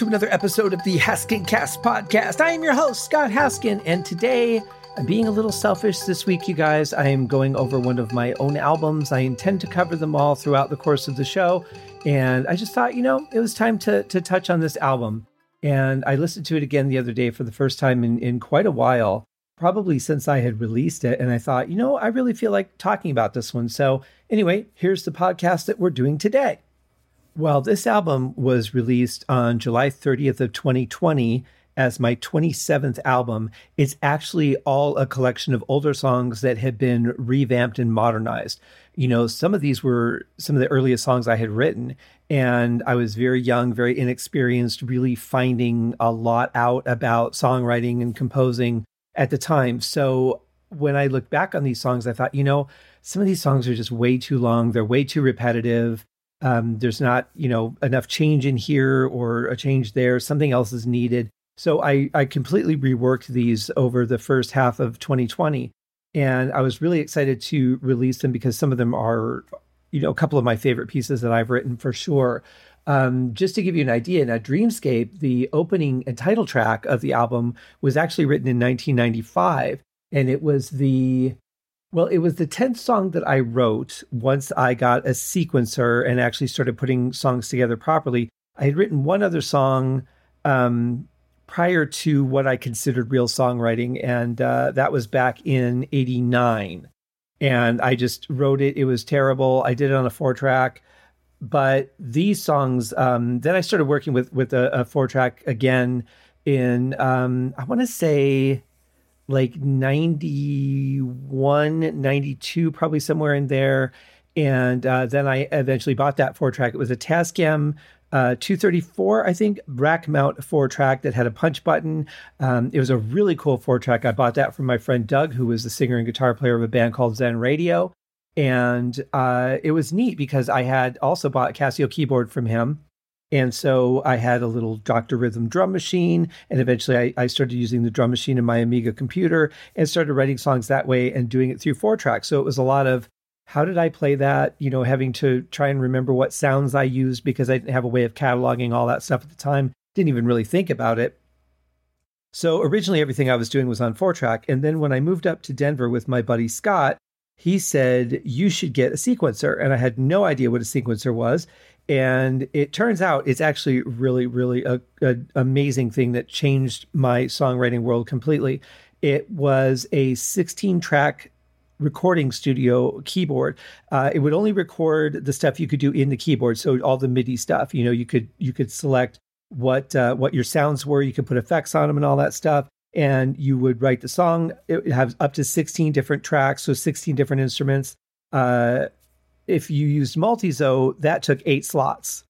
To another episode of the Haskin Cast podcast. I am your host, Scott Haskin, and today I'm being a little selfish this week, you guys. I am going over one of my own albums. I intend to cover them all throughout the course of the show. And I just thought, you know, it was time to, to touch on this album. And I listened to it again the other day for the first time in, in quite a while, probably since I had released it. And I thought, you know, I really feel like talking about this one. So, anyway, here's the podcast that we're doing today. Well, this album was released on July 30th of 2020 as my 27th album. It's actually all a collection of older songs that have been revamped and modernized. You know, some of these were some of the earliest songs I had written, and I was very young, very inexperienced, really finding a lot out about songwriting and composing at the time. So when I look back on these songs, I thought, you know, some of these songs are just way too long. They're way too repetitive um, there's not you know enough change in here or a change there. Something else is needed. So i i completely reworked these over the first half of 2020 and i was really excited to release them because some of them are you know a couple of my favorite pieces that i've written for sure. Um, just to give you an idea now dreamscape the opening and title track of the album was actually written in 1995 and it was the well, it was the 10th song that I wrote once I got a sequencer and actually started putting songs together properly. I had written one other song um, prior to what I considered real songwriting, and uh, that was back in 89. And I just wrote it. It was terrible. I did it on a four track. But these songs, um, then I started working with with a, a four track again in um, I want to say like 91, 92, probably somewhere in there. And uh, then I eventually bought that four track. It was a Tascam uh, 234, I think, rack mount four track that had a punch button. Um, it was a really cool four track. I bought that from my friend Doug, who was the singer and guitar player of a band called Zen Radio. And uh, it was neat because I had also bought Casio keyboard from him and so I had a little Dr. Rhythm drum machine. And eventually I, I, started using the drum machine in my Amiga computer and started writing songs that way and doing it through four tracks. So it was a lot of how did I play that? You know, having to try and remember what sounds I used because I didn't have a way of cataloging all that stuff at the time. Didn't even really think about it. So originally everything I was doing was on four track. And then when I moved up to Denver with my buddy Scott, he said, You should get a sequencer. And I had no idea what a sequencer was. And it turns out it's actually really, really a, a amazing thing that changed my songwriting world completely. It was a 16 track recording studio keyboard. Uh, it would only record the stuff you could do in the keyboard, so all the MIDI stuff. You know, you could you could select what uh, what your sounds were. You could put effects on them and all that stuff. And you would write the song. It has up to 16 different tracks, so 16 different instruments. Uh, if you used multi-zo, that took eight slots,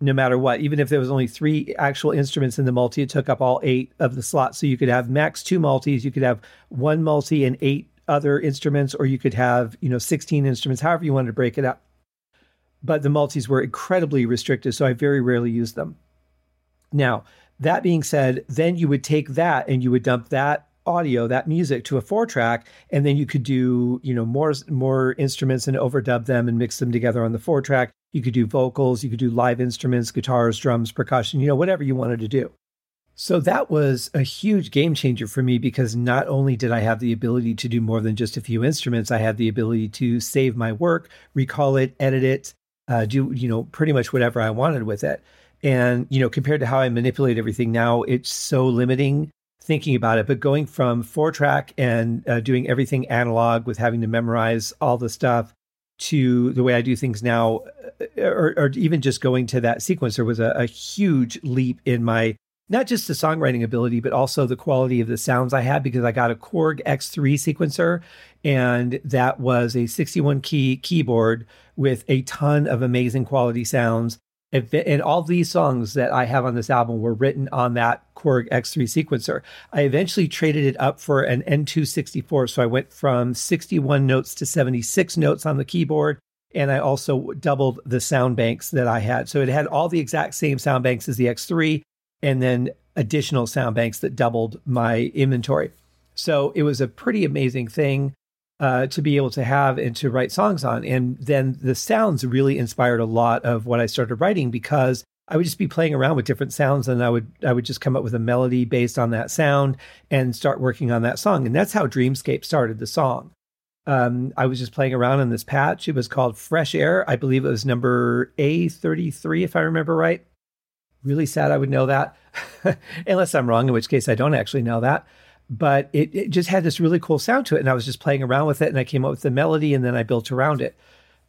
no matter what. Even if there was only three actual instruments in the multi, it took up all eight of the slots. So you could have max two multis, you could have one multi and eight other instruments, or you could have, you know, 16 instruments, however you wanted to break it up. But the multis were incredibly restricted, so I very rarely used them. Now, that being said, then you would take that and you would dump that audio, that music to a four track, and then you could do, you know, more more instruments and overdub them and mix them together on the four track. You could do vocals, you could do live instruments, guitars, drums, percussion, you know, whatever you wanted to do. So that was a huge game changer for me because not only did I have the ability to do more than just a few instruments, I had the ability to save my work, recall it, edit it, uh, do, you know, pretty much whatever I wanted with it. And, you know, compared to how I manipulate everything now, it's so limiting thinking about it, but going from four track and uh, doing everything analog with having to memorize all the stuff to the way I do things now, uh, or, or even just going to that sequencer was a, a, huge leap in my not just the songwriting ability, but also the quality of the sounds I had because I got a Korg X3 sequencer, and that was a 61 key keyboard with a ton of amazing quality sounds and all these songs that I have on this album were written on that Korg X3 sequencer. I eventually traded it up for an N264. So I went from 61 notes to 76 notes on the keyboard. And I also doubled the sound banks that I had. So it had all the exact same sound banks as the X3 and then additional sound banks that doubled my inventory. So it was a pretty amazing thing uh, to be able to have and to write songs on. And then the sounds really inspired a lot of what I started writing because I would just be playing around with different sounds and I would I would just come up with a melody based on that sound and start working on that song. And that's how Dreamscape started the song. Um, I was just playing around on this patch. It was called Fresh Air. I believe it was number A33, if I remember right. Really sad I would know that, unless I'm wrong, in which case I don't actually know that. But it, it just had this really cool sound to it. And I was just playing around with it and I came up with the melody and then I built around it.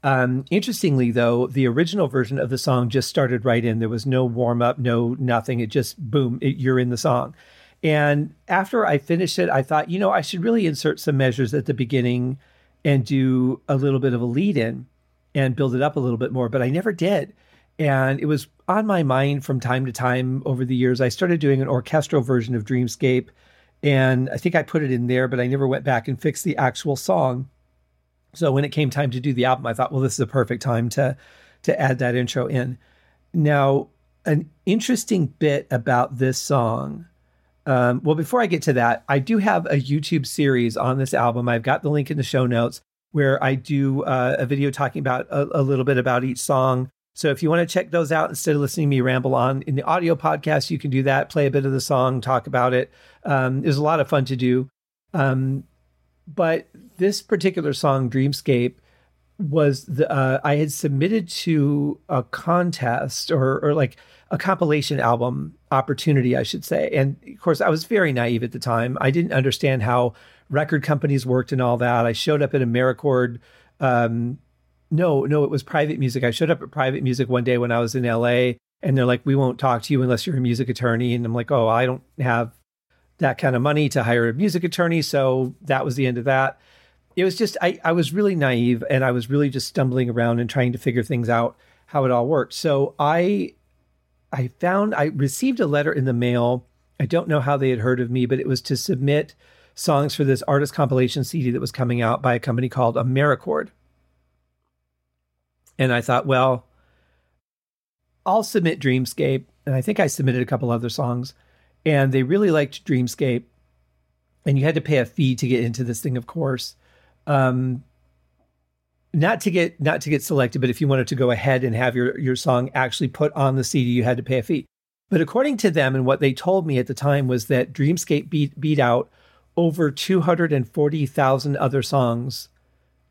Um, interestingly, though, the original version of the song just started right in. There was no warm up, no nothing. It just boom, it, you're in the song. And after I finished it, I thought, you know, I should really insert some measures at the beginning and do a little bit of a lead in and build it up a little bit more. But I never did. And it was on my mind from time to time over the years. I started doing an orchestral version of Dreamscape. And I think I put it in there, but I never went back and fixed the actual song. So when it came time to do the album, I thought, well, this is a perfect time to to add that intro in. Now, an interesting bit about this song. Um, well, before I get to that, I do have a YouTube series on this album. I've got the link in the show notes where I do uh, a video talking about a, a, little bit about each song. So if you want to check those out instead of listening to me ramble on in the audio podcast, you can do that. Play a bit of the song, talk about it. Um, it was a lot of fun to do. Um, but this particular song, Dreamscape, was the uh, I had submitted to a contest or or like a compilation album opportunity, I should say. And of course, I was very naive at the time. I didn't understand how record companies worked and all that. I showed up at AmeriCord. Um, no, no, it was private music. I showed up at private music one day when I was in LA, and they're like, "We won't talk to you unless you're a music attorney." And I'm like, "Oh, I don't have that kind of money to hire a music attorney. So that was the end of that. It was just, I, I was really naive and I was really just stumbling around and trying to figure things out how it all worked. So I, I found, I received a letter in the mail. I don't know how they had heard of me, but it was to submit songs for this artist compilation CD that was coming out by a company called AmeriCord. And I thought, well, I'll submit Dreamscape. And I think I submitted a couple other songs and they really liked Dreamscape. And you had to pay a fee to get into this thing, of course. Um, not to get not to get selected, but if you wanted to go ahead and have your your song actually put on the CD, you had to pay a fee. But according to them, and what they told me at the time was that Dreamscape beat beat out over two hundred and forty thousand other songs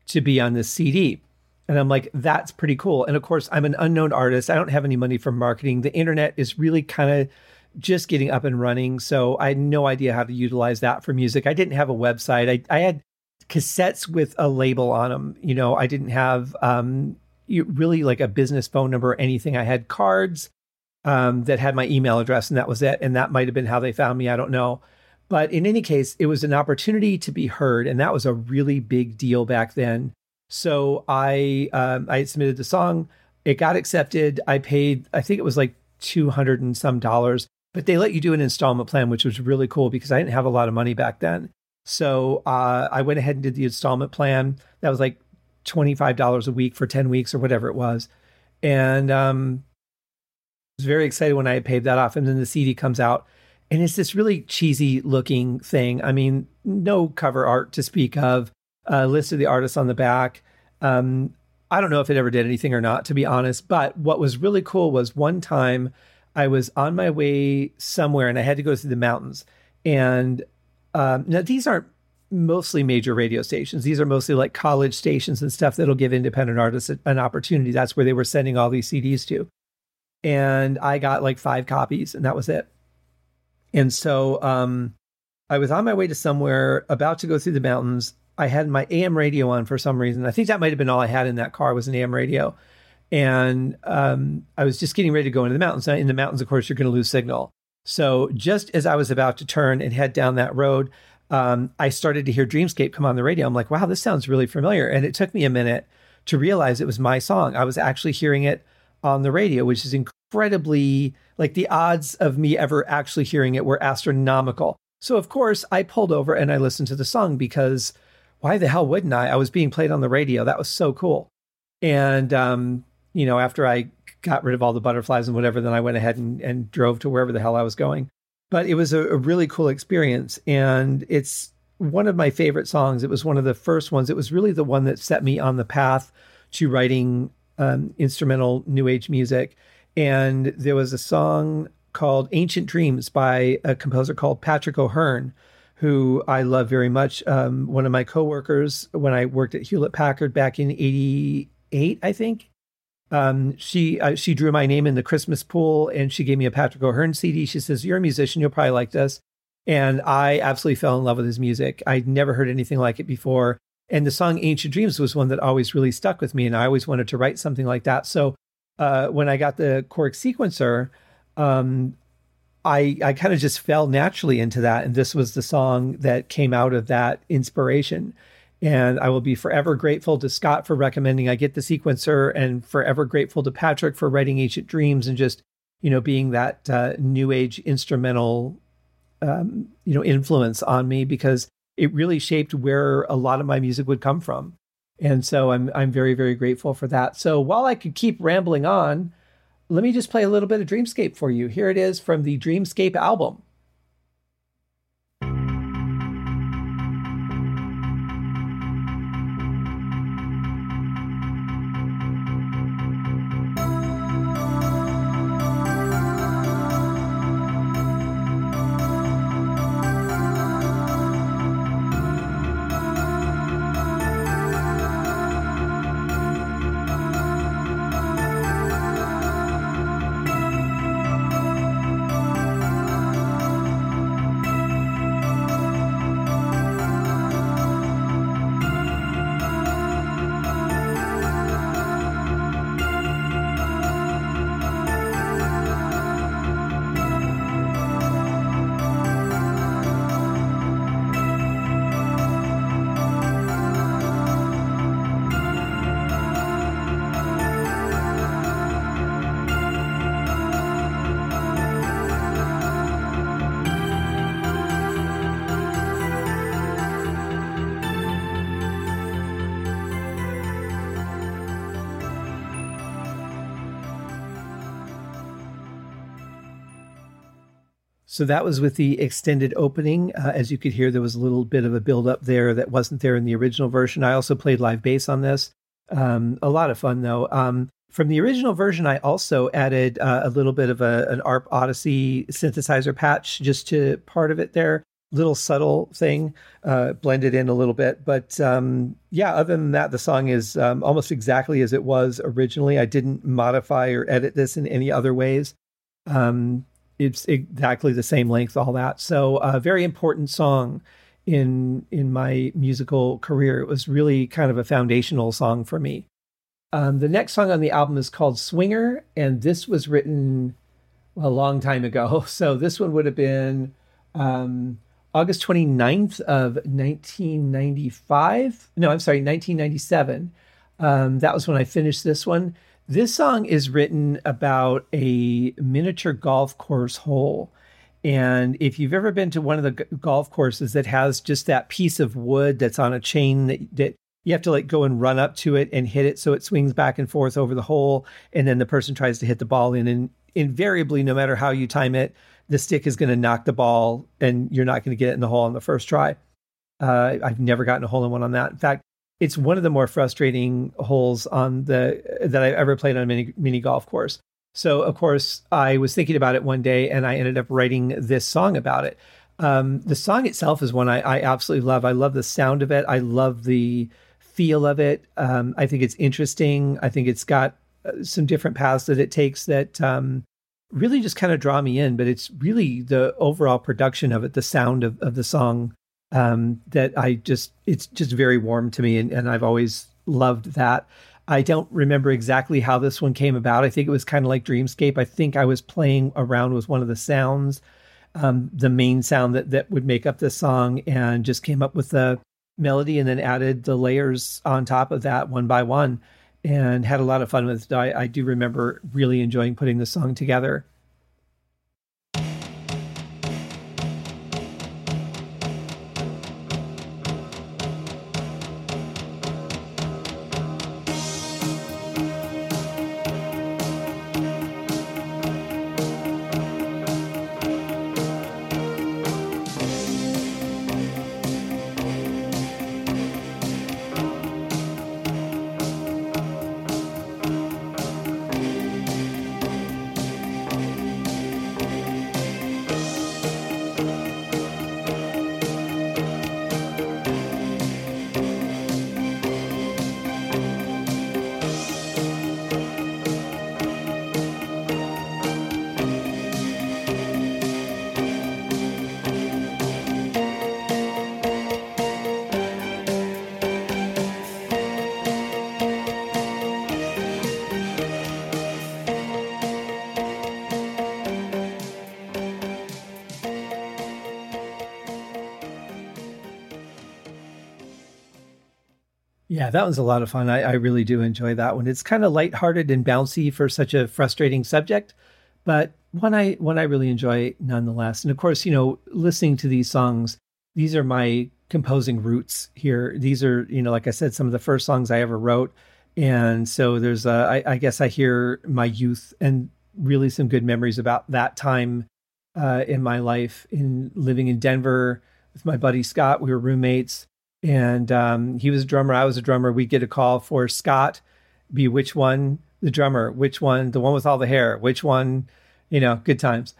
to be on the CD. And I'm like, that's pretty cool. And of course, I'm an unknown artist. I don't have any money for marketing. The internet is really kind of just getting up and running. So I had no idea how to utilize that for music. I didn't have a website. I, I had cassettes with a label on them. You know, I didn't have um, really like a business phone number or anything. I had cards um, that had my email address, and that was it. And that might have been how they found me. I don't know. But in any case, it was an opportunity to be heard, and that was a really big deal back then. So I um, I submitted the song. It got accepted. I paid. I think it was like two hundred and some dollars but they let you do an installment plan, which was really cool because I didn't have a lot of money back then. So uh, I went ahead and did the installment plan. That was like $25 a week for 10 weeks or whatever it was. And um, I was very excited when I paid that off. And then the CD comes out and it's this really cheesy looking thing. I mean, no cover art to speak of, a list of the artists on the back. Um, I don't know if it ever did anything or not, to be honest. But what was really cool was one time I was on my way somewhere and I had to go through the mountains. And um, now these aren't mostly major radio stations. These are mostly like college stations and stuff that'll give independent artists an opportunity. That's where they were sending all these CDs to. And I got like five copies and that was it. And so um, I was on my way to somewhere about to go through the mountains. I had my AM radio on for some reason. I think that might have been all I had in that car was an AM radio and um, I was just getting ready to go into the mountains. In the mountains, of course, you're going to lose signal. So just as I was about to turn and head down that road, um, I started to hear Dreamscape come on the radio. I'm like, wow, this sounds really familiar. And it took me a minute to realize it was my song. I was actually hearing it on the radio, which is incredibly like the odds of me ever actually hearing it were astronomical. So, of course, I pulled over and I listened to the song because why the hell wouldn't I? I was being played on the radio. That was so cool. And um, you know, after I got rid of all the butterflies and whatever, then I went ahead and, and drove to wherever the hell I was going. But it was a, a really cool experience. And it's one of my favorite songs. It was one of the first ones. It was really the one that set me on the path to writing um, instrumental new age music. And there was a song called Ancient Dreams by a composer called Patrick O'Hearn, who I love very much. Um, one of my coworkers when I worked at Hewlett Packard back in 88, I think. Um, she uh, she drew my name in the Christmas pool and she gave me a Patrick O'Hearn CD. She says, You're a musician, you'll probably like this. And I absolutely fell in love with his music. I'd never heard anything like it before. And the song Ancient Dreams was one that always really stuck with me. And I always wanted to write something like that. So uh, when I got the Korg sequencer, um, I, I kind of just fell naturally into that. And this was the song that came out of that inspiration. And I will be forever grateful to Scott for recommending I get the sequencer and forever grateful to Patrick for writing Ancient Dreams and just, you know, being that uh, new age instrumental, um, you know, influence on me because it really shaped where a lot of my music would come from. And so I'm I'm very very grateful for that. So while I could keep rambling on, let me just play a little bit of Dreamscape for you. Here it is from the Dreamscape album. So that was with the extended opening. Uh, as you could hear, there was a little bit of a build up there that wasn't there in the original version. I also played live bass on this. Um, a lot of fun though. Um, from the original version, I also added uh, a little bit of a, an ARP Odyssey synthesizer patch just to part of it there. Little subtle thing, uh, blended in a little bit. But um, yeah, other than that, the song is um, almost exactly as it was originally. I didn't modify or edit this in any other ways. Um, it's exactly the same length, all that. So a very important song in in my musical career. It was really kind of a foundational song for me. Um, the next song on the album is called Swinger, and this was written a long time ago. So this one would have been um, August 29th of 1995. No, I'm sorry, 1997. Um, that was when I finished this one. This song is written about a miniature golf course hole. And if you've ever been to one of the g- golf courses that has just that piece of wood that's on a chain that, that you have to like go and run up to it and hit it so it swings back and forth over the hole. And then the person tries to hit the ball in. And invariably, no matter how you time it, the stick is going to knock the ball and you're not going to get it in the hole on the first try. Uh, I've never gotten a hole in one on that. In fact, it's one of the more frustrating holes on the that I've ever played on a mini mini golf course. So of course I was thinking about it one day and I ended up writing this song about it. Um, the song itself is one I, I, absolutely love. I love the sound of it. I love the feel of it. Um, I think it's interesting. I think it's got uh, some different paths that it takes that um, really just kind of draw me in. But it's really the overall production of it, the sound of, of the song um, that I just it's just very warm to me, and, and I've always loved that. I don't remember exactly how this one came about. I think it was kind of like Dreamscape. I think I was playing around with one of the sounds, um, the main sound that that would make up the song, and just came up with the melody, and then added the layers on top of that one by one, and had a lot of fun with it. I, I do remember really enjoying putting the song together. Was a lot of fun. I, I really do enjoy that one. It's kind of lighthearted and bouncy for such a frustrating subject, but one I one I really enjoy nonetheless. And of course, you know, listening to these songs, these are my composing roots here. These are, you know, like I said, some of the first songs I ever wrote. And so there's, a, I, I guess I hear my youth and really some good memories about that time uh, in my life in living in Denver with my buddy Scott. We were roommates and um, he was a drummer. I was a drummer. We'd get a call for Scott, be which one, the drummer, which one, the one with all the hair, which one, you know, good times.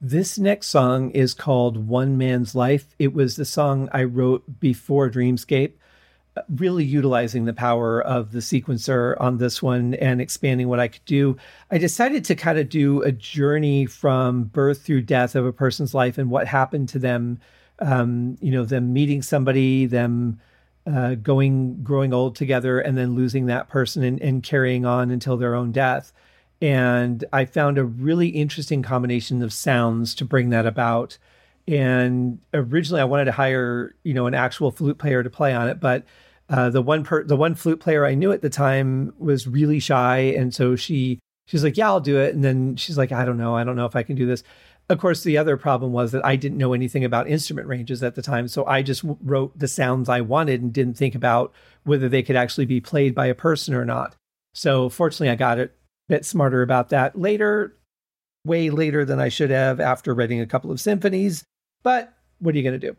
This next song is called One Man's Life. It was the song I wrote before Dreamscape, uh, really utilizing the power of the sequencer on this one and expanding what I could do. I decided to kind of do a journey from birth through death of a person's life and what happened to them. Um, you know, them meeting somebody, them uh, going, growing old together, and then losing that person and, and carrying on until their own death and I found a really interesting combination of sounds to bring that about. And originally, I wanted to hire you know an actual flute player to play on it, but uh, the one per the one flute player I knew at the time was really shy, and so she she's like, "Yeah, I'll do it," and then she's like, "I don't know, I don't know if I can do this." Of course, the other problem was that I didn't know anything about instrument ranges at the time, so I just wrote the sounds I wanted and didn't think about whether they could actually be played by a person or not. So fortunately, I got a bit smarter about that later, way later than I should have after writing a couple of symphonies. But what are you going to do?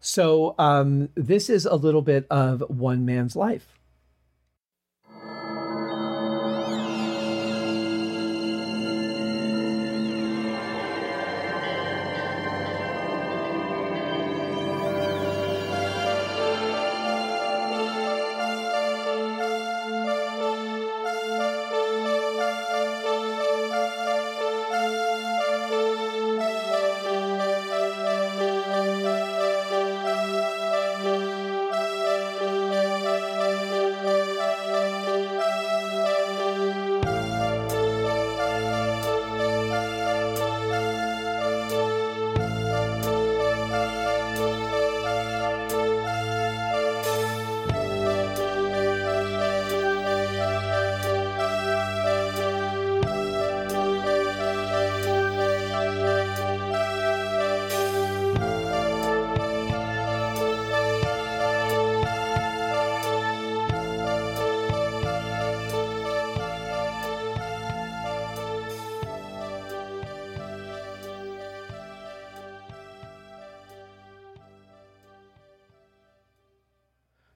So, um, this is a little bit of one man's life.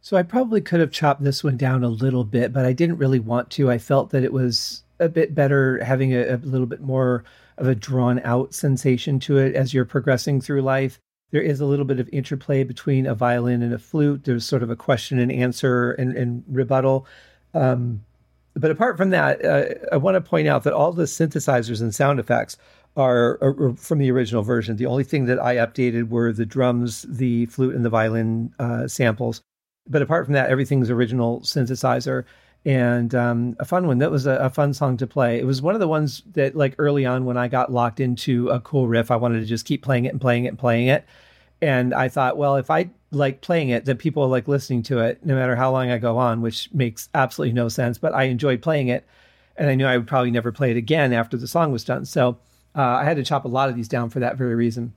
So I probably could have chopped this one down a little bit, but I didn't really want to. I felt that it was a bit better having a, a little bit more of a drawn out sensation to it as you're progressing through life. There is a little bit of interplay between a violin and a flute. There's sort of a question and answer and, and rebuttal. Um, but apart from that, uh, I want to point out that all the synthesizers and sound effects are, are, from the original version. The only thing that I updated were the drums, the flute, and the violin uh, samples. But apart from that, everything's original synthesizer and um, a fun one. That was a, a, fun song to play. It was one of the ones that, like early on, when I got locked into a cool riff, I wanted to just keep playing it and playing it and playing it. And I thought, well, if I like playing it, that people like listening to it, no matter how long I go on, which makes absolutely no sense. But I enjoyed playing it, and I knew I would probably never play it again after the song was done. So uh, I had to chop a lot of these down for that very reason.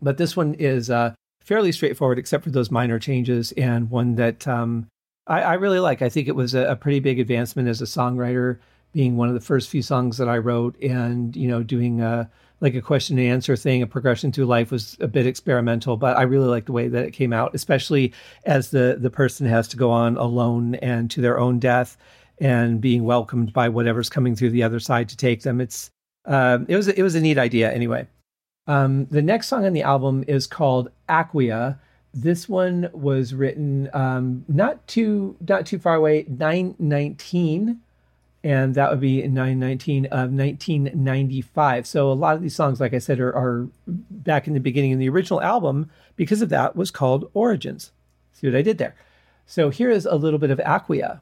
But this one is uh, fairly straightforward, except for those minor changes, and one that um, I, I, really like. I think it was a, a, pretty big advancement as a songwriter, being one of the first few songs that I wrote, and you know, doing a, like a question and answer thing, a progression through life was a bit experimental, but I really like the way that it came out, especially as the the person has to go on alone and to their own death, and being welcomed by whatever's coming through the other side to take them. It's um, it was it was a neat idea anyway. Um, the next song on the album is called Aquia. This one was written um, not too not too far away, 919, and that would be 919 of 1995. So a lot of these songs, like I said, are, are back in the beginning. in the original album, because of that, was called Origins. See what I did there? So here is a little bit of Aquia.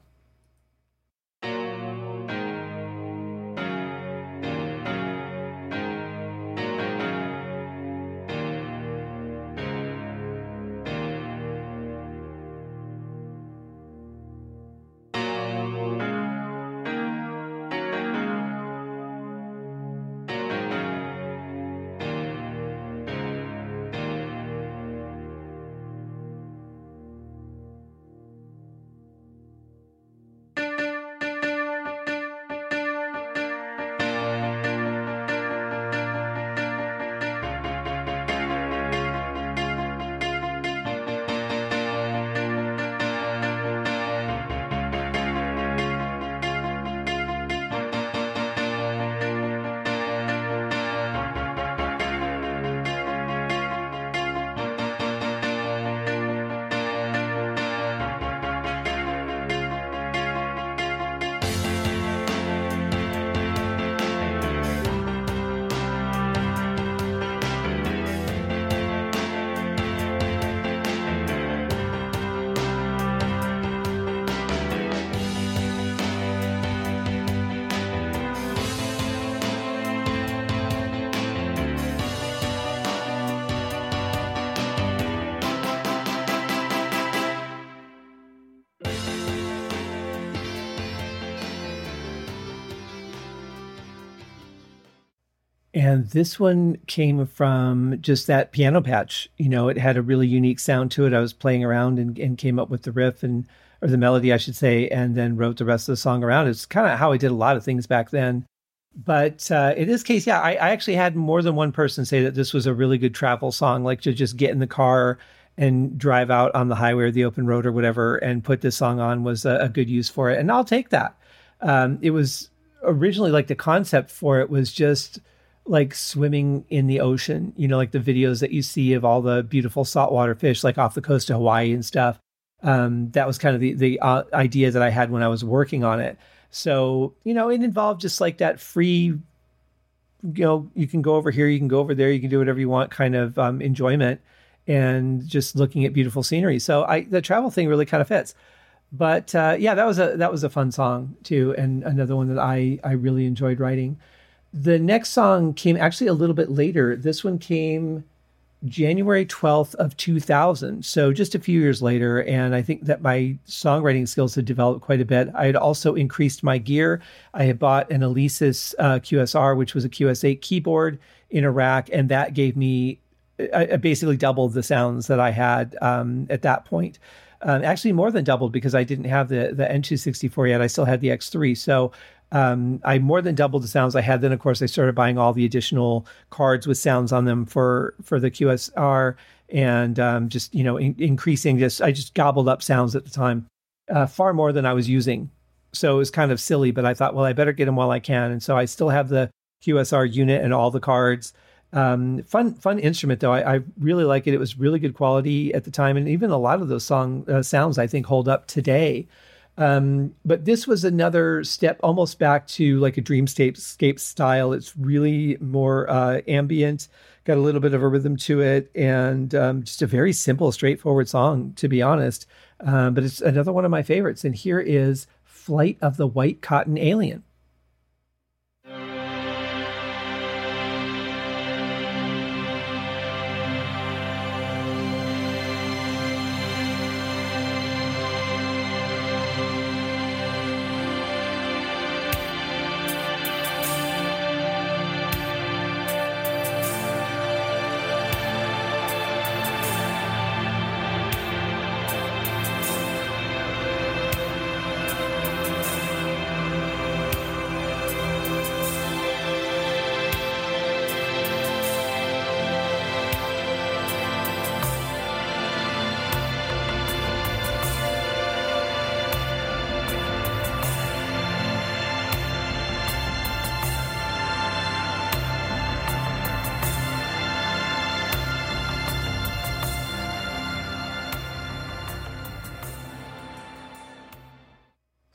And this one came from just that piano patch. You know, it had a really unique sound to it. I was playing around and, and came up with the riff and or the melody, I should say, and then wrote the rest of the song around. It's kind of how I did a lot of things back then. But uh, in this case, yeah, I, I actually had more than one person say that this was a really good travel song, like to just get in the car and drive out on the highway or the open road or whatever and put this song on was a, a good use for it. And I'll take that. Um, it was originally like the concept for it was just like swimming in the ocean, you know, like the videos that you see of all the beautiful saltwater fish, like off the coast of Hawaii and stuff. Um, that was kind of the, the uh, idea that I had when I was working on it. So, you know, it involved just like that free, you know, you can go over here, you can go over there, you can do whatever you want kind of um, enjoyment and just looking at beautiful scenery. So I, the travel thing really kind of fits. But uh, yeah, that was a that was a fun song too, and another one that I I really enjoyed writing. The next song came actually a little bit later. This one came January 12th of 2000. So just a few years later. And I think that my songwriting skills had developed quite a bit. I had also increased my gear. I had bought an Alesis uh, QSR, which was a QS8 keyboard in rack. And that gave me I, I basically doubled the sounds that I had um, at that point. Um, actually, more than doubled because I didn't have the the N264 yet. I still had the X3, so um, I more than doubled the sounds I had. Then, of course, I started buying all the additional cards with sounds on them for for the QSR, and um, just you know in, increasing. Just I just gobbled up sounds at the time, uh, far more than I was using. So it was kind of silly, but I thought, well, I better get them while I can, and so I still have the QSR unit and all the cards. Um, fun, fun instrument though. I, I, really like it. It was really good quality at the time, and even a lot of those song uh, sounds I think hold up today. Um, but this was another step, almost back to like a dreamscape style. It's really more uh, ambient, got a little bit of a rhythm to it, and um, just a very simple, straightforward song, to be honest. Um, but it's another one of my favorites. And here is "Flight of the White Cotton Alien."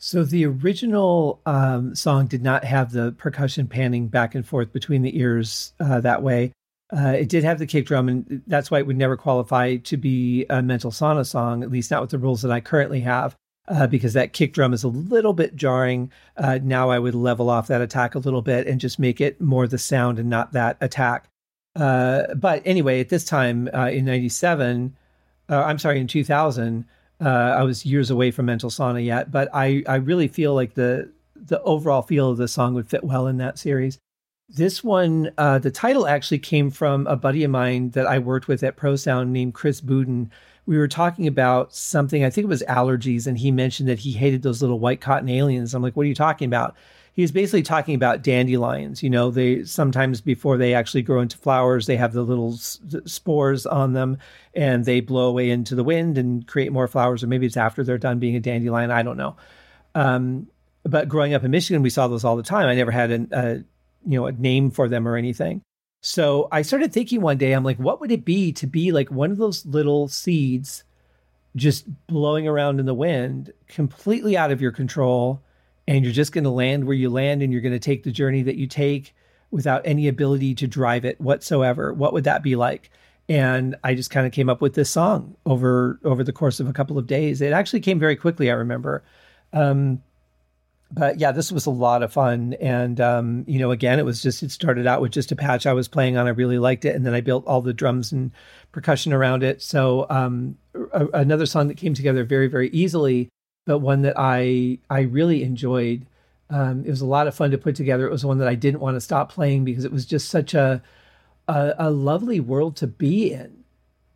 So the original um, song did not have the percussion panning back and forth between the ears uh, that way. Uh, it did have the kick drum, and that's why it would never qualify to be a Mental Sauna song, at least not with the rules that I currently have, uh, because that kick drum is a little bit jarring. Uh, now I would level off that attack a little bit and just make it more the sound and not that attack. Uh, but anyway, at this time uh, in 97, I'm sorry, in 2000, uh, I was years away from Mental Sauna yet, but I, I really feel like the the overall feel of the song would fit well in that series. This one, uh, the title actually came from a buddy of mine that I worked with at ProSound named Chris Buden. We were talking about something, I think it was allergies, and he mentioned that he hated those little white cotton aliens. I'm like, what are you talking about? He was basically talking about dandelions. You know, they sometimes before they actually grow into flowers, they have the little s- spores on them and they blow away into the wind and create more flowers. Or maybe it's after they're done being a dandelion. I don't know. Um, but growing up in Michigan, we saw those all the time. I never had an, a you know a name for them or anything. So I started thinking one day, I'm like, what would it be to be like one of those little seeds just blowing around in the wind, completely out of your control? And you're just going to land where you land and you're going to take the journey that you take without any ability to drive it whatsoever. What would that be like? And i just kind of came up with this song over over the course of a couple of days. It actually came very quickly i remember. Um, but yeah this was a lot of fun. And um, you know again it was just it started out with just a patch i was playing on i really liked it and then i built all the drums and percussion around it. So um, a- another song that came together very very easily but one that I I really enjoyed Um, it was a lot of fun to put together. It was one that I didn't want to stop playing because it was just such a a, a lovely world to be in.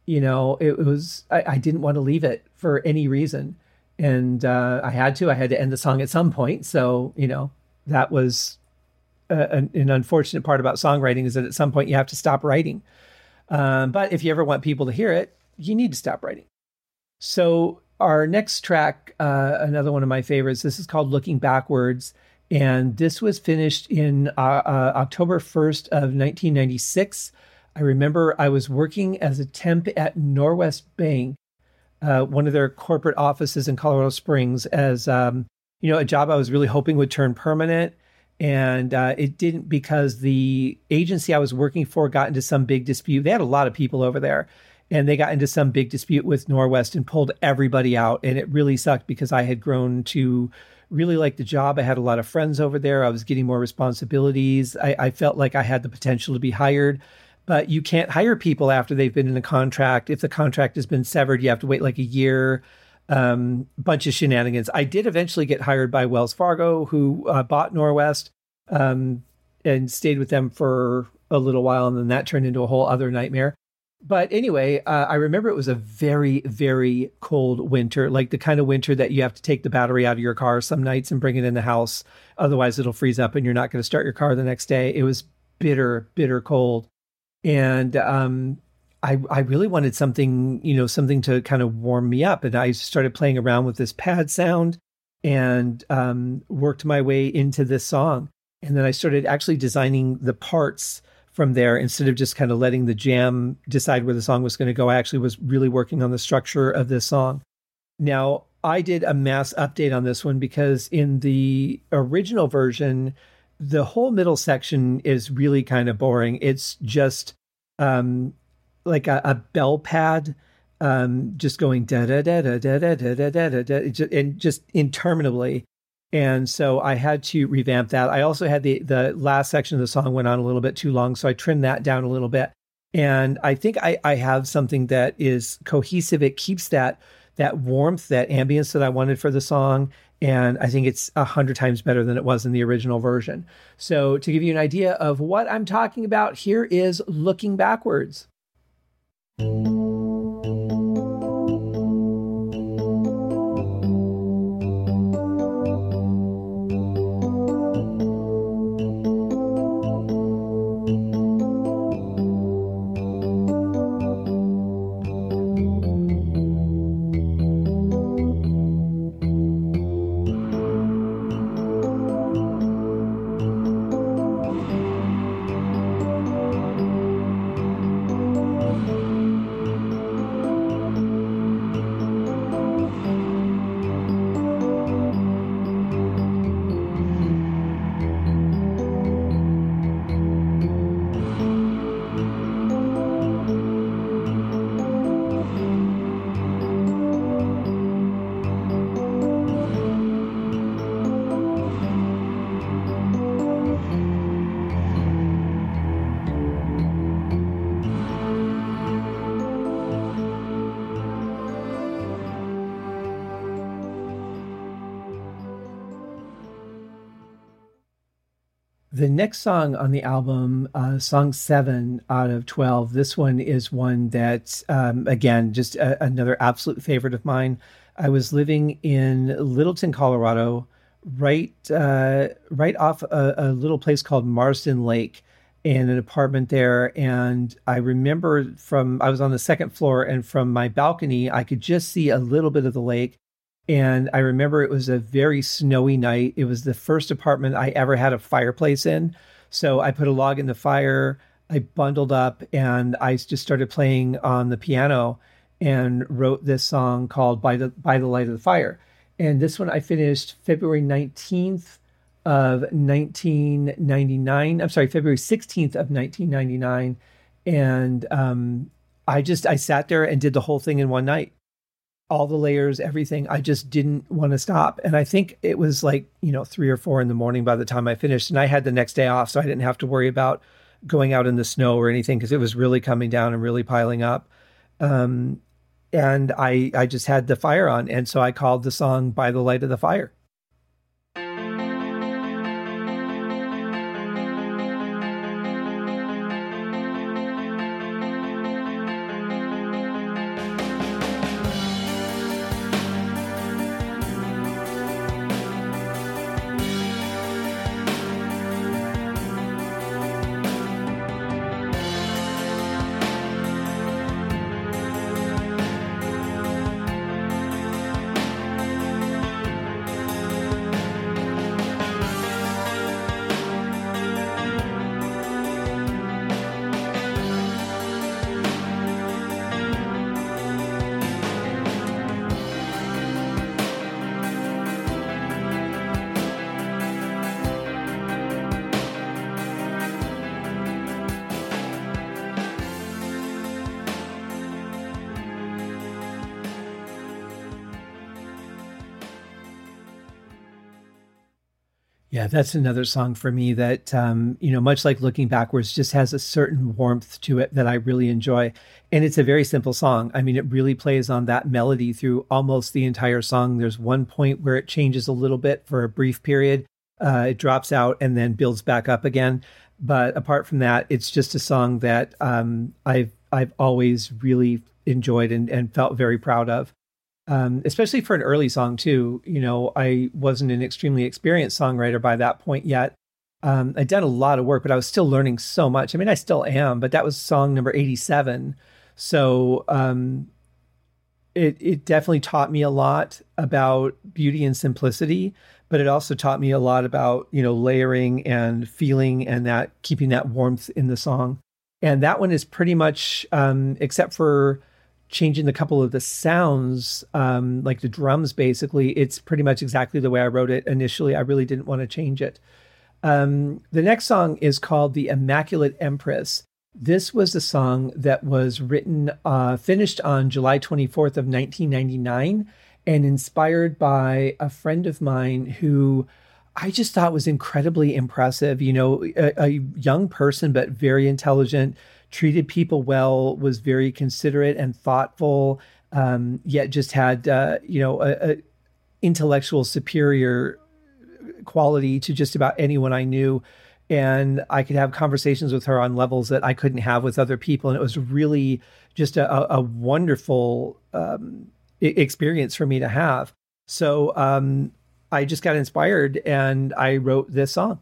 You know, it was I, I, didn't want to leave it for any reason, and uh, I had to. I had to end the song at some point. So you know, that was a, an, an, unfortunate part about songwriting is that at some point you have to stop writing. Um, but if you ever want people to hear it, you need to stop writing. So our next track, uh, another one of my favorites. This is called "Looking Backwards." And this was finished in uh, uh, October 1st of 1996. I remember I was working as a temp at Norwest Bank, uh, one of their corporate offices in Colorado Springs, as um, you know, a job I was really hoping would turn permanent. And uh, it didn't because the agency I was working for got into some big dispute. They had a lot of people over there, and they got into some big dispute with Norwest and pulled everybody out. And it really sucked because I had grown to really like the job. I had a lot of friends over there. I was getting more responsibilities. I, I, felt like I had the potential to be hired. But you can't hire people after they've been in a contract. If the contract has been severed, you have to wait like a year. Um, bunch of shenanigans. I did eventually get hired by Wells Fargo, who uh, bought Norwest um, and stayed with them for a little while, and then that turned into a whole other nightmare but anyway, uh, I remember it was a very, very cold winter, like the kind of winter that you have to take the battery out of your car some nights and bring it in the house. Otherwise, it'll freeze up and you're not going to start your car the next day. It was bitter, bitter cold. And um, I, I really wanted something, you know, something to kind of warm me up. And I started playing around with this pad sound and um, worked my way into this song. And then I started actually designing the parts from there instead of just kind of letting the jam decide where the song was going to go. I actually was really working on the structure of this song. Now, I did a mass update on this one because in the original version, the whole middle section is really kind of boring. It's just um, like a, a bell pad um, just going da da da da da da da da da da and just interminably and so I had to revamp that. I also had the the last section of the song went on a little bit too long, so I trimmed that down a little bit. And I think I, I have something that is cohesive. It keeps that that warmth, that ambience that I wanted for the song. And I think it's a hundred times better than it was in the original version. So to give you an idea of what I'm talking about, here is looking backwards. The next song on the album, uh, song seven out of 12, this one is one that, um, again, just a, another absolute favorite of mine. I was living in Littleton, Colorado, right uh, right off a, a, little place called Marston Lake in an apartment there. And I remember from, I was on the second floor, and from my balcony, I could just see a little bit of the lake. And I remember it was a very snowy night. It was the first apartment I ever had a fireplace in. So I put a log in the fire, I bundled up, and I just started playing on the piano and wrote this song called By the By the Light of the Fire. And this one I finished February 19th of 1999. I'm sorry, February 16th of 1999. And um, I just I sat there and did the whole thing in one night all the layers, everything. I just didn't want to stop. And I think it was like, you know, three or four in the morning by the time I finished. And I had the next day off, so I didn't have to worry about going out in the snow or anything because it was really coming down and really piling up. Um, and I, I just had the fire on. And so I called the song By the Light of the Fire. Yeah, that's another song for me that, um, you know, much like Looking Backwards, just has a certain warmth to it that I really enjoy. And it's a very simple song. I mean, it really plays on that melody through almost the entire song. There's one point where it changes a little bit for a brief period, uh, it drops out and then builds back up again. But apart from that, it's just a song that um, I've I've always really enjoyed and, and felt very proud of um, especially for an early song too. You know, I wasn't an extremely experienced songwriter by that point yet. Um, I'd done a lot of work, but I was still learning so much. I mean, I still am, but that was song number eighty-seven. So um, it it definitely taught me a lot about beauty and simplicity, but it also taught me a lot about you know layering and feeling and that keeping that warmth in the song. And that one is pretty much, um, except for changing a couple of the sounds, um, like the drums, basically, it's pretty much exactly the way I wrote it initially. I really didn't want to change it. Um, the next song is called The Immaculate Empress. This was a song that was written, uh, finished on July 24th of 1999 and inspired by a friend of mine who I just thought was incredibly impressive. You know, a, a young person, but very intelligent, treated people well, was very considerate and thoughtful, um, yet just had uh, you know a, a, intellectual superior quality to just about anyone I knew. And I could have conversations with her on levels that I couldn't have with other people, and it was really just a, a wonderful um, experience for me to have. So um, I just got inspired, and I wrote this song.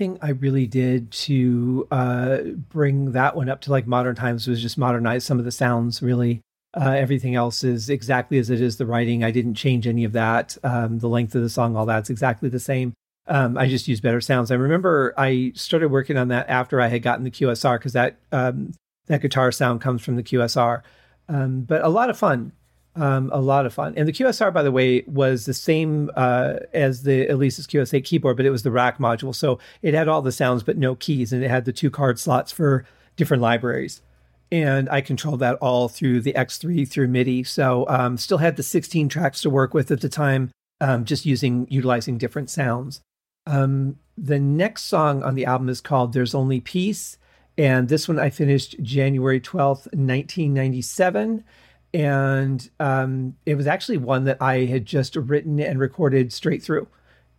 Thing I really did to uh, bring that one up to like modern times was just modernize some of the sounds. Really, uh, everything else is exactly as it is. The writing, I didn't change any of that. Um, the length of the song, all that's exactly the same. Um, I just used better sounds. I remember I started working on that after I had gotten the QSR because that um, that guitar sound comes from the QSR. Um, but a lot of fun. Um, a lot of fun. And the QSR, by the way, was the same uh, as the Alesis QS8 keyboard, but it was the rack module. So it had all the sounds, but no keys. And it had the two card slots for different libraries. And I controlled that all through the X3 through MIDI. So um, still had the 16 tracks to work with at the time, um, just using, utilizing different sounds. Um, the next song on the album is called There's Only Peace. And this one I finished January 12th, 1997 and um, it was actually one that I had just written and recorded straight through.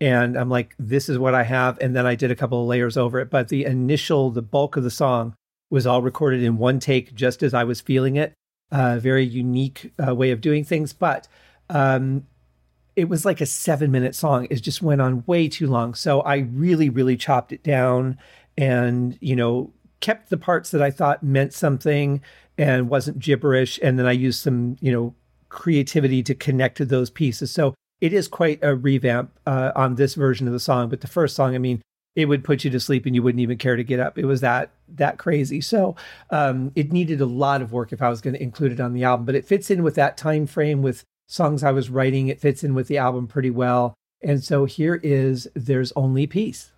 And I'm like, this is what I have. And then I did a couple of layers over it. But the initial, the bulk of the song was all recorded in one take, just as I was feeling it. A uh, very unique uh, way of doing things. But um, it was like a seven minute song. It just went on way too long. So I really, really chopped it down and, you know, kept the parts that I thought meant something and wasn't gibberish. And then I used some, you know, creativity to connect to those pieces. So it is quite a revamp uh, on this version of the song. But the first song, I mean, it would put you to sleep and you wouldn't even care to get up. It was that that crazy. So um, it needed a lot of work if I was going to include it on the album. But it fits in with that time frame with songs I was writing. It fits in with the album pretty well. And so here is "There's Only Peace."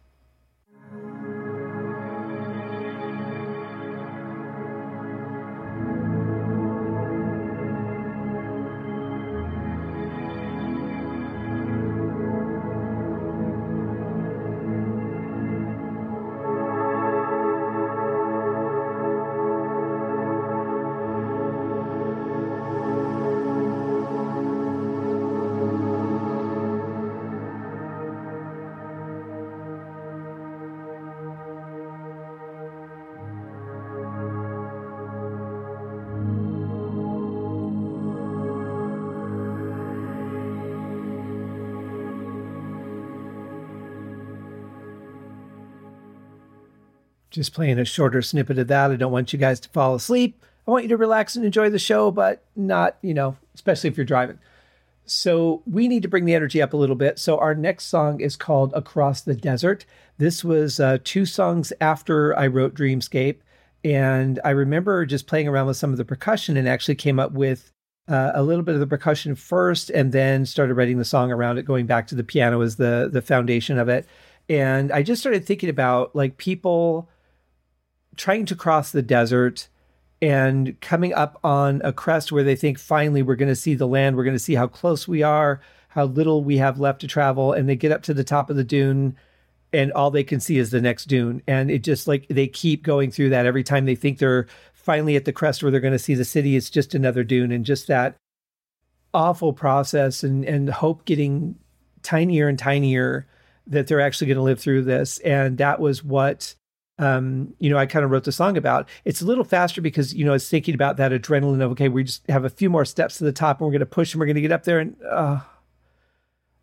Just playing a shorter snippet of that. I don't want you guys to fall asleep. I want you to relax and enjoy the show, but not, you know, especially if you're driving. So we need to bring the energy up a little bit. So our next song is called Across the Desert. This was uh, two songs after I wrote Dreamscape. And I remember just playing around with some of the percussion and actually came up with uh, a little bit of the percussion first and then started writing the song around it, going back to the piano as the, the foundation of it. And I just started thinking about like people trying to cross the desert and coming up on a crest where they think finally we're going to see the land, we're going to see how close we are, how little we have left to travel, and they get up to the top of the dune and all they can see is the next dune. And it just like they keep going through that every time they think they're finally at the crest where they're going to see the city. It's just another dune and just that awful process and and hope getting tinier and tinier that they're actually going to live through this. And that was what um, you know, I kind of wrote the song about. It's a little faster because, you know, it's thinking about that adrenaline of, okay, we just have a few more steps to the top and we're going to push and we're going to get up there and, uh,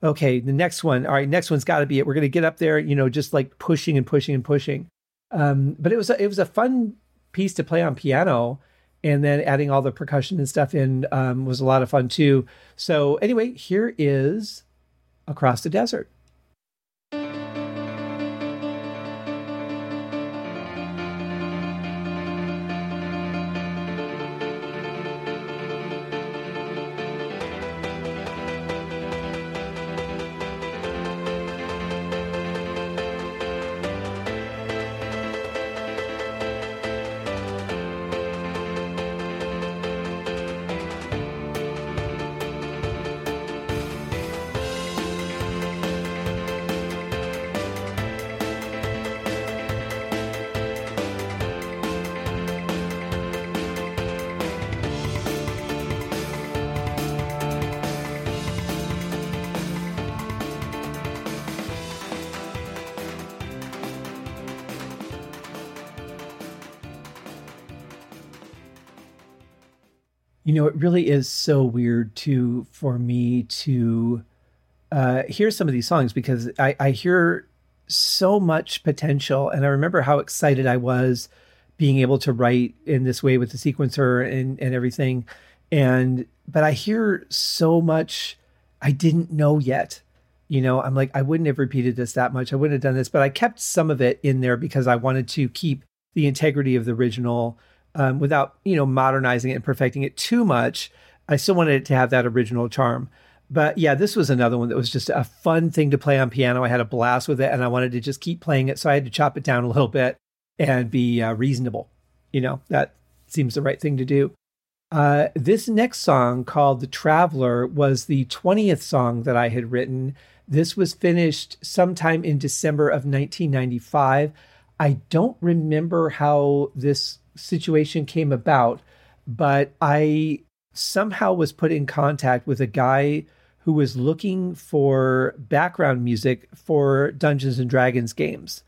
okay, the next one, all right, next one's got to be it. We're going to get up there, you know, just like pushing and pushing and pushing. Um, but it was, a, it was a fun piece to play on piano and then adding all the percussion and stuff in um, was a lot of fun too. So anyway, here is Across the Desert. It really is so weird to for me to uh, hear some of these songs because I, I hear so much potential, and I remember how excited I was being able to write in this way with the sequencer and and everything, and but I hear so much I didn't know yet. You know, I'm like, I wouldn't have repeated this that much. I wouldn't have done this, but I kept some of it in there because I wanted to keep the integrity of the original um, without you know modernizing it and perfecting it too much. I still wanted it to have that original charm. But yeah, this was another one that was just a fun thing to play on piano. I had a blast with it, and I wanted to just keep playing it, so I had to chop it down a little bit and be uh, reasonable. You know that seems the right thing to do. Uh, this next song called The Traveler was the 20th song that I had written. This was finished sometime in December of 1995. I don't remember how this situation came about, but I somehow was put in contact with a guy who was looking for background music for Dungeons and Dragons games.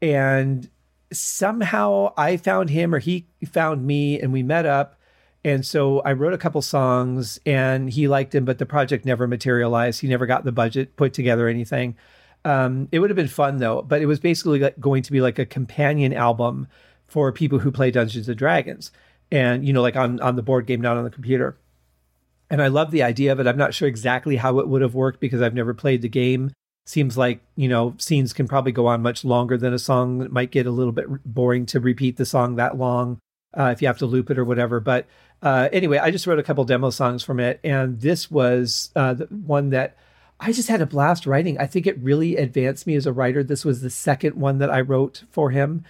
And somehow I found him or he found me and we met up. And so I wrote a couple songs and he liked them, but the project never materialized. He never got the budget put together anything. Um, it would have been fun though, but it was basically like going to be like a companion album for people who play Dungeons and Dragons, and you know, like on on the board game, not on the computer. And I love the idea of it. I'm not sure exactly how it would have worked because I've never played the game. Seems like you know scenes can probably go on much longer than a song. It might get a little bit boring to repeat the song that long uh, if you have to loop it or whatever. But uh, anyway, I just wrote a couple demo songs from it, and this was uh, the one that I just had a blast writing. I think it really advanced me as a writer. This was the second one that I wrote for him,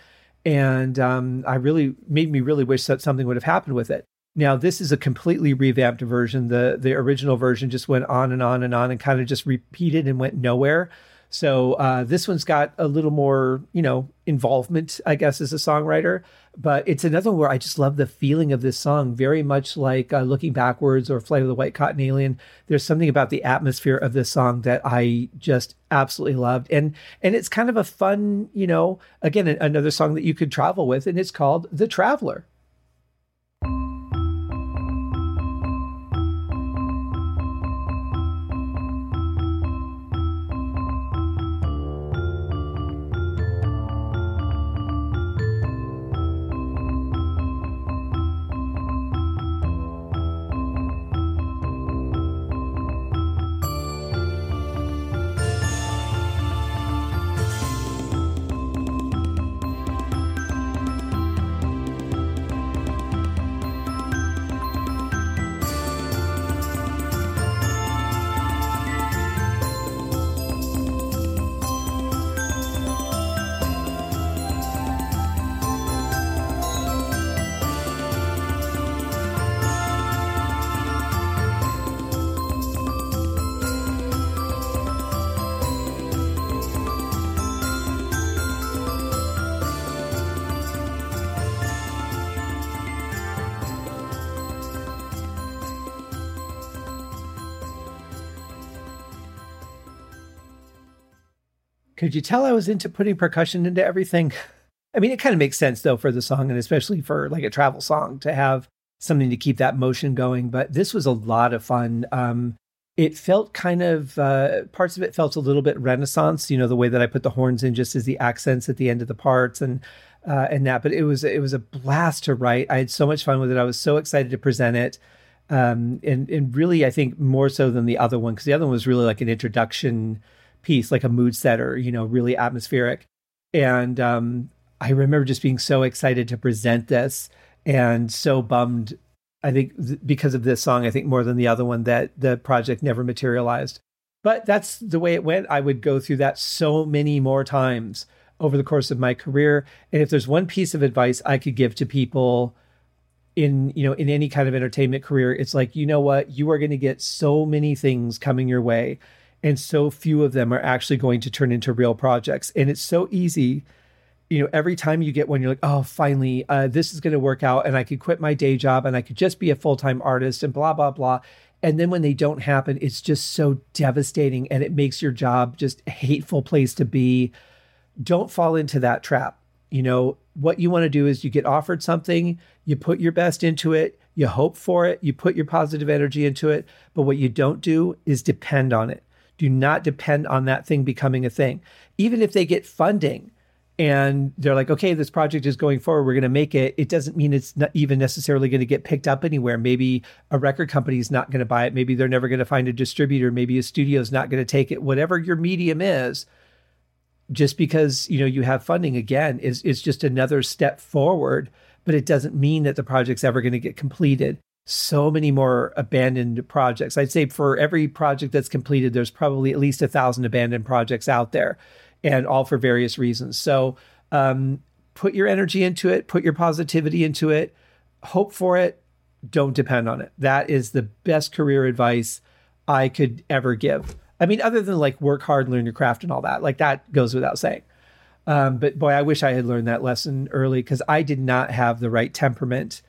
and um, I really made me really wish that something would have happened with it. Now this is a completely revamped version. the The original version just went on and on and on and kind of just repeated and went nowhere. So uh, this one's got a little more, you know, involvement, I guess, as a songwriter. But it's another one where I just love the feeling of this song, very much like uh, "Looking Backwards" or "Flight of the White Cotton Alien." There's something about the atmosphere of this song that I just absolutely loved, and and it's kind of a fun, you know, again, another song that you could travel with, and it's called "The Traveler." Could you tell I was into putting percussion into everything? I mean, it kind of makes sense though for the song and especially for like a travel song to have something to keep that motion going. But this was a lot of fun. Um, it felt kind of uh, parts of it felt a little bit Renaissance, you know, the way that I put the horns in just as the accents at the end of the parts and uh, and that. But it was it was a blast to write. I had so much fun with it. I was so excited to present it. Um, and and really, I think more so than the other one because the other one was really like an introduction piece, like a mood setter, you know, really atmospheric. And um, I remember just being so excited to present this and so bummed I think th- because of this song, I think more than the other one that the project never materialized. But that's the way it went. I would go through that so many more times over the course of my career. And if there's one piece of advice I could give to people in, you know, in any kind of entertainment career, it's like, you know what, you are going to get so many things coming your way and so few of them are actually going to turn into real projects. And it's so easy you know, every time you get one, you're like, oh, finally, uh, this is going to work out, and I could quit my day job, and I could just be a full time artist, and blah blah blah. And then when they don't happen, it's just so devastating, and it makes your job just a hateful place to be. Don't fall into that trap. You know, what you want to do is you get offered something, you put your best into it, you hope for it, you put your positive energy into it. But what you don't do is depend on it. Do not depend on that thing becoming a thing. Even if they get funding, and they're like, okay, this project is going forward. We're going to make it. It doesn't mean it's not even necessarily going to get picked up anywhere. Maybe a record company is not going to buy it. Maybe they're never going to find a distributor. Maybe a studio is not going to take it. Whatever your medium is, just because you know you have funding again is is just another step forward. But it doesn't mean that the project's ever going to get completed. So many more abandoned projects. I'd say for every project that's completed, there's probably at least a thousand abandoned projects out there and all for various reasons. So um, put your energy into it, put your positivity into it, hope for it, don't depend on it. That is the best career advice I could ever give. I mean, other than like work hard, learn your craft, and all that, like that goes without saying. Um, but boy, I wish I had learned that lesson early because I did not have the right temperament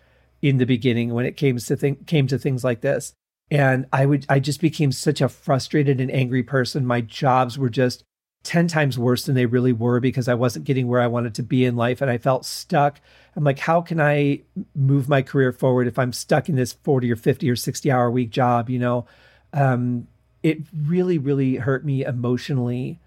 in the beginning when it came to came to things like this. And I would I just became such a frustrated and angry person. My jobs were just 10 times worse than they really were because I wasn't getting where I wanted to be in life and I felt stuck. I'm like, how can I move my career forward if I'm stuck in this 40 or 50 or 60 hour week job? You know, um, it really, really hurt me emotionally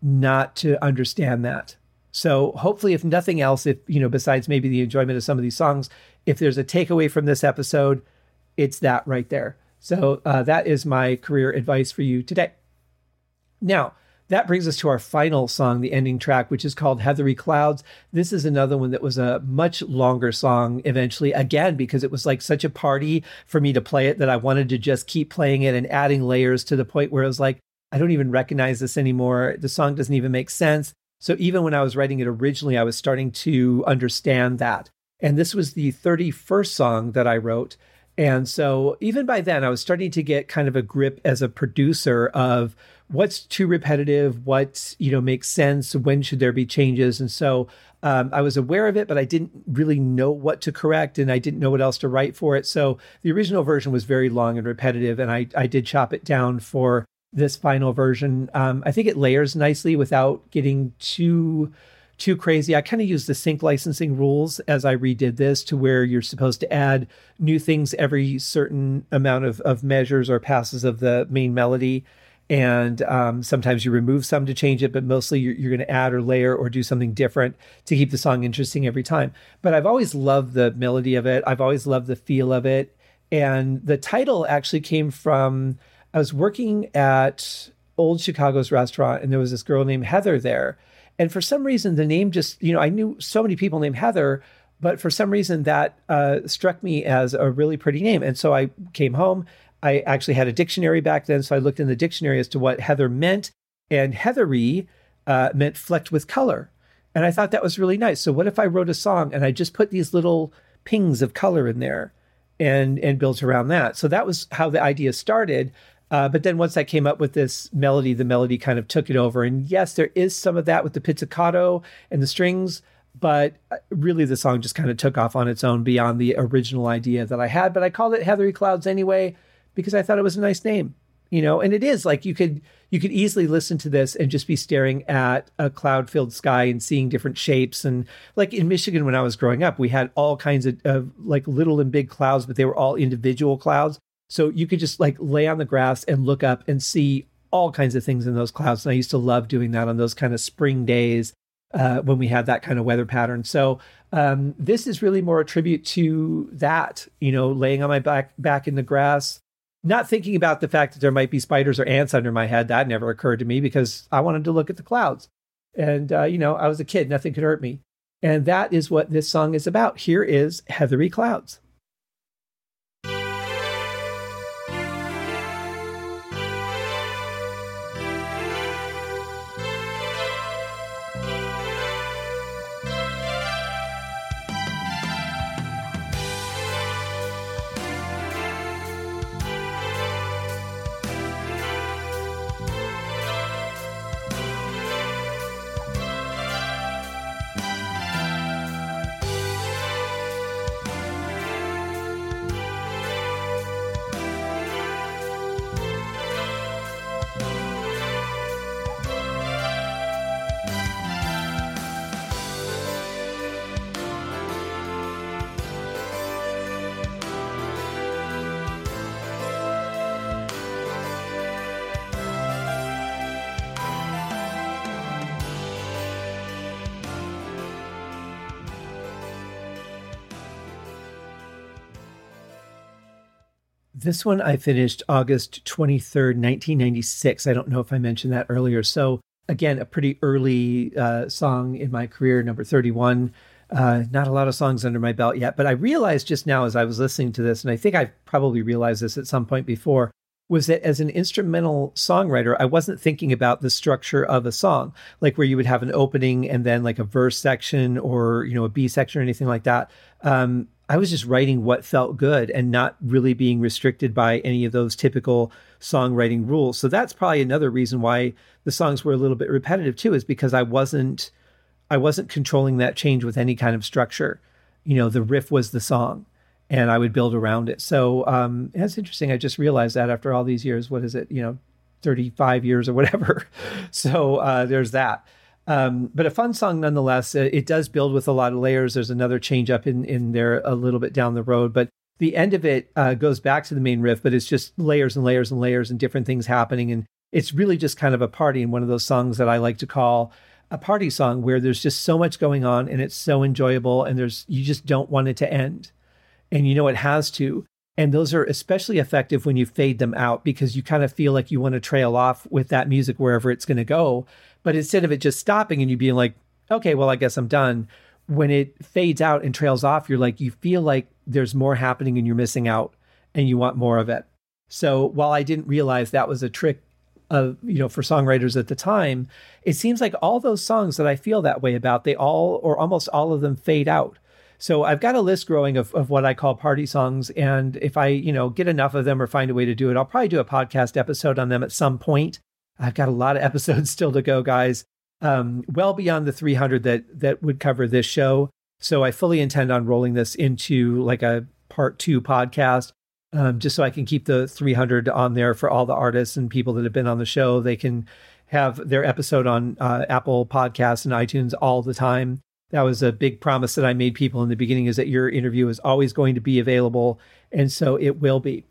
not to understand that. So hopefully, if nothing else, if, you know, besides maybe the enjoyment of some of these songs, if there's a takeaway from this episode, it's that right there. So uh, that is my career advice for you today. Now, that brings us to our final song, the ending track, which is called Heathery Clouds. This is another one that was a much longer song eventually, again, because it was like such a party for me to play it that I wanted to just keep playing it and adding layers to the point where it was like, I don't even recognize this anymore. The song doesn't even make sense. So even when I was writing it originally, I was starting to understand that. And this was the 31st song that I wrote. And so even by then, I was starting to get kind of a grip as a producer of what's too repetitive, what you know makes sense, when should there be changes, and so um, I was aware of it, but I didn't really know what to correct, and I didn't know what else to write for it. So the original version was very long and repetitive, and I I did chop it down for this final version. Um, I think it layers nicely without getting too too crazy. I kind of used the sync licensing rules as I redid this to where you're supposed to add new things every certain amount of, of measures or passes of the main melody. And um, sometimes you remove some to change it, but mostly you're, you're going to add or layer or do something different to keep the song interesting every time. But I've always loved the melody of it. I've always loved the feel of it. And the title actually came from I was working at Old Chicago's restaurant, and there was this girl named Heather there and for some reason, the name just, you know, I knew so many people named Heather, but for some reason that uh, struck me as a really pretty name. And so I came home. I actually had a dictionary back then. So I looked in the dictionary as to what Heather meant. And Heathery uh, meant flecked with color. And I thought that was really nice. So what if I wrote a song and I just put these little pings of color in there and and built around that? So that was how the idea started. Uh, but then once I came up with this melody, the melody kind of took it over. And yes, there is some of that with the pizzicato and the strings, but uh, really the song just kind of took off on its own beyond the original idea that I had. But I called it Heathery Clouds anyway because I thought it was a nice name. you know, and it is like you could you could easily listen to this and just be staring at a cloud filled sky and seeing different shapes. And like in Michigan, when I was growing up, we had all kinds of, of like little and big clouds, but they were all individual clouds. So you could just like lay on the grass and look up and see all kinds of things in those clouds. And I used to love doing that on those kind of spring days uh, when we had that kind of weather pattern. So um, this is really more a tribute to that, you know, laying on my back back in the grass, not thinking about the fact that there might be spiders or ants under my head. That never occurred to me because I wanted to look at the clouds. And, uh, you know, I was a kid, nothing could hurt me. And that is what this song is about. Here is Heathery Clouds. This one I finished August 23rd, 1996. I don't know if I mentioned that earlier. So, again, a pretty early uh, song in my career, number 31. Uh, not a lot of songs under my belt yet, but I realized just now as I was listening to this, and I think I've probably realized this at some point before, was that as an instrumental songwriter, I wasn't thinking about the structure of a song, like where you would have an opening and then like a verse section or, you know, a B section or anything like that. Um, I was just writing what felt good and not really being restricted by any of those typical songwriting rules. So that's probably another reason why the songs were a little bit repetitive too, is because I wasn't I wasn't controlling that change with any kind of structure. You know, the riff was the song and I would build around it. So um, that's interesting. I just realized that after all these years, what is it, you know, 35 years or whatever. so uh, there's that. Um, but a fun song nonetheless. Uh, it does build with a lot of layers. There's another change up in, in there a little bit down the road, but the end of it uh, goes back to the main riff, but it's just layers and layers and layers and different things happening. And it's really just kind of a party and one of those songs that I like to call a party song where there's just so much going on and it's so enjoyable and there's you just don't want it to end. And you know it has to. And those are especially effective when you fade them out because you kind of feel like you want to trail off with that music wherever it's going to go. But instead of it just stopping and you being like, okay, well, I guess I'm done, when it fades out and trails off, you're like, you feel like there's more happening and you're missing out and you want more of it. So while I didn't realize that was a trick of, you know, for songwriters at the time, it seems like all those songs that I feel that way about, they all or almost all of them fade out. So I've got a list growing of, of what I call party songs. And if I, you know, get enough of them or find a way to do it, I'll probably do a podcast episode on them at some point. I've got a lot of episodes still to go, guys. Um, well beyond the 300 that that would cover this show. So I fully intend on rolling this into like a part two podcast, um, just so I can keep the 300 on there for all the artists and people that have been on the show. They can have their episode on uh, Apple Podcasts and iTunes all the time. That was a big promise that I made people in the beginning is that your interview is always going to be available. And so it will be,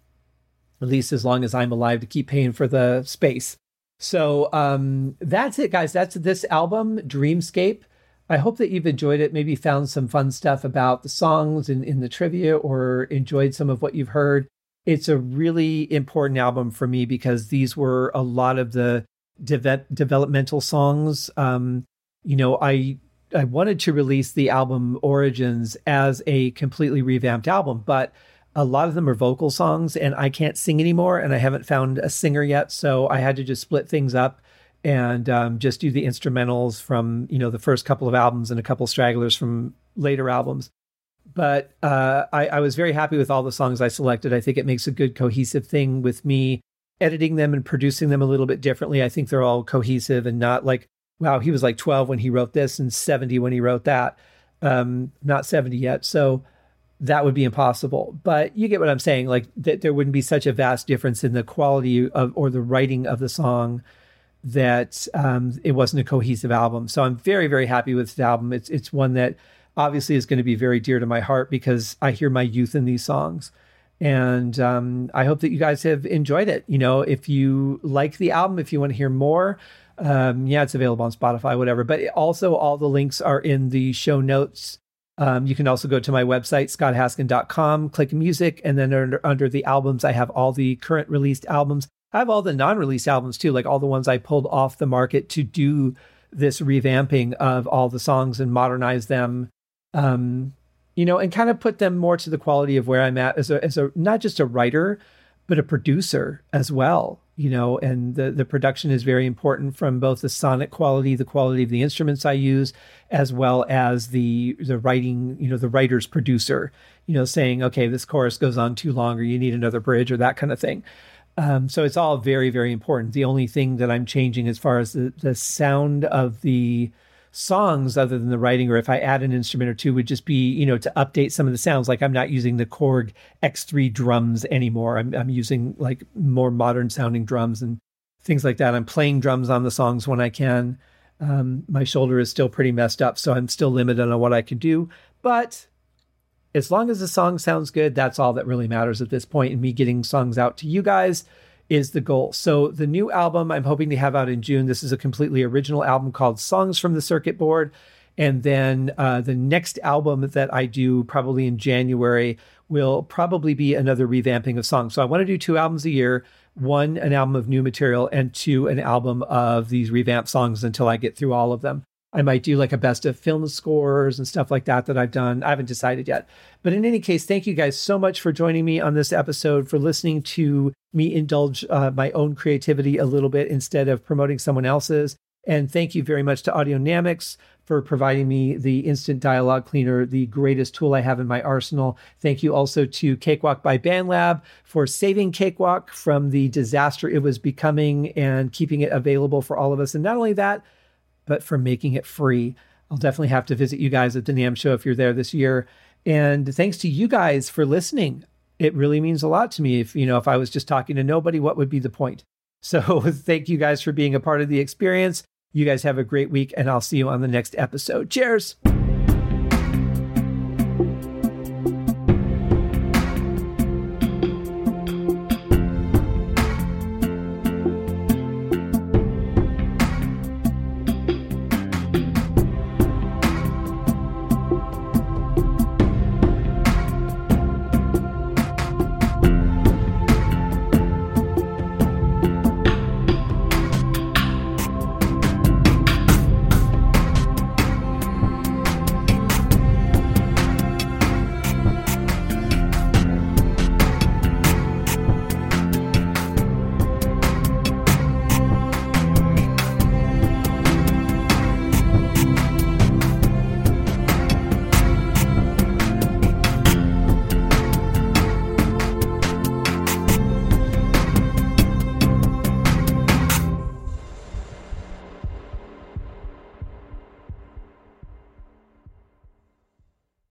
at least as long as I'm alive to keep paying for the space. So um, that's it, guys. That's this album, Dreamscape. I hope that you've enjoyed it, maybe found some fun stuff about the songs in, in the trivia or enjoyed some of what you've heard. It's a really important album for me because these were a lot of the de- developmental songs. Um, you know, I I wanted to release the album Origins as a completely revamped album, but a lot of them are vocal songs and I can't sing anymore and I haven't found a singer yet. So I had to just split things up and um, just do the instrumentals from, you know, the first couple of albums and a couple stragglers from later albums. But uh, I, I was very happy with all the songs I selected. I think it makes a good cohesive thing with me editing them and producing them a little bit differently. I think they're all cohesive and not like, wow, he was like 12 when he wrote this and 70 when he wrote that. Um, not 70 yet. So that would be impossible. But you get what I'm saying, like that there wouldn't be such a vast difference in the quality of or the writing of the song that um, it wasn't a cohesive album. So I'm very, very happy with the album. It's it's one that obviously is going to be very dear to my heart because I hear my youth in these songs. And um, I hope that you guys have enjoyed it. You know, if you like the album, if you want to hear more, um, yeah, it's available on Spotify, whatever. But also, all the links are in the show notes. Um, you can also go to my website, scotthaskin.com, click music, and then under, under the albums, I have all the current released albums. I have all the non released albums too, like all the ones I pulled off the market to do this revamping of all the songs and modernize them um, you know, and kind of put them more to the quality of where I'm at as a, as a not just a writer, but a producer as well. You know, and the the production is very important from both the sonic quality, the quality of the instruments I use, as well as the the writing. You know, the writer's producer. You know, saying, okay, this chorus goes on too long, or you need another bridge, or that kind of thing. Um, so it's all very, very important. The only thing that I'm changing as far as the, the sound of the songs other than the writing or if I add an instrument or two would just be, you know, to update some of the sounds. Like I'm not using the Korg X3 drums anymore. I'm, I'm using like more modern sounding drums and things like that. I'm playing drums on the songs when I can. Um, my shoulder is still pretty messed up, so I'm still limited on what I can do. But as long as the song sounds good, that's all that really matters at this point. And me getting songs out to you guys is the goal. So the new album I'm hoping to have out in June. This is a completely original album called Songs from the Circuit Board. And then uh, the next album that I do probably in January will probably be another revamping of songs. So I want to do two albums a year one, an album of new material, and two, an album of these revamped songs until I get through all of them. I might do like a best of film scores and stuff like that that I've done. I haven't decided yet. But in any case, thank you guys so much for joining me on this episode, for listening to me indulge uh, my own creativity a little bit instead of promoting someone else's. And thank you very much to Audionamix for providing me the instant dialogue cleaner, the greatest tool I have in my arsenal. Thank you also to Cakewalk by BandLab for saving Cakewalk from the disaster it was becoming and keeping it available for all of us. And not only that, but for making it free. I'll definitely have to visit you guys at the NAMM show if you're there this year. And thanks to you guys for listening. It really means a lot to me. If you know, if I was just talking to nobody, what would be the point? So thank you guys for being a part of the experience. You guys have a great week, and I'll see you on the next episode. Cheers.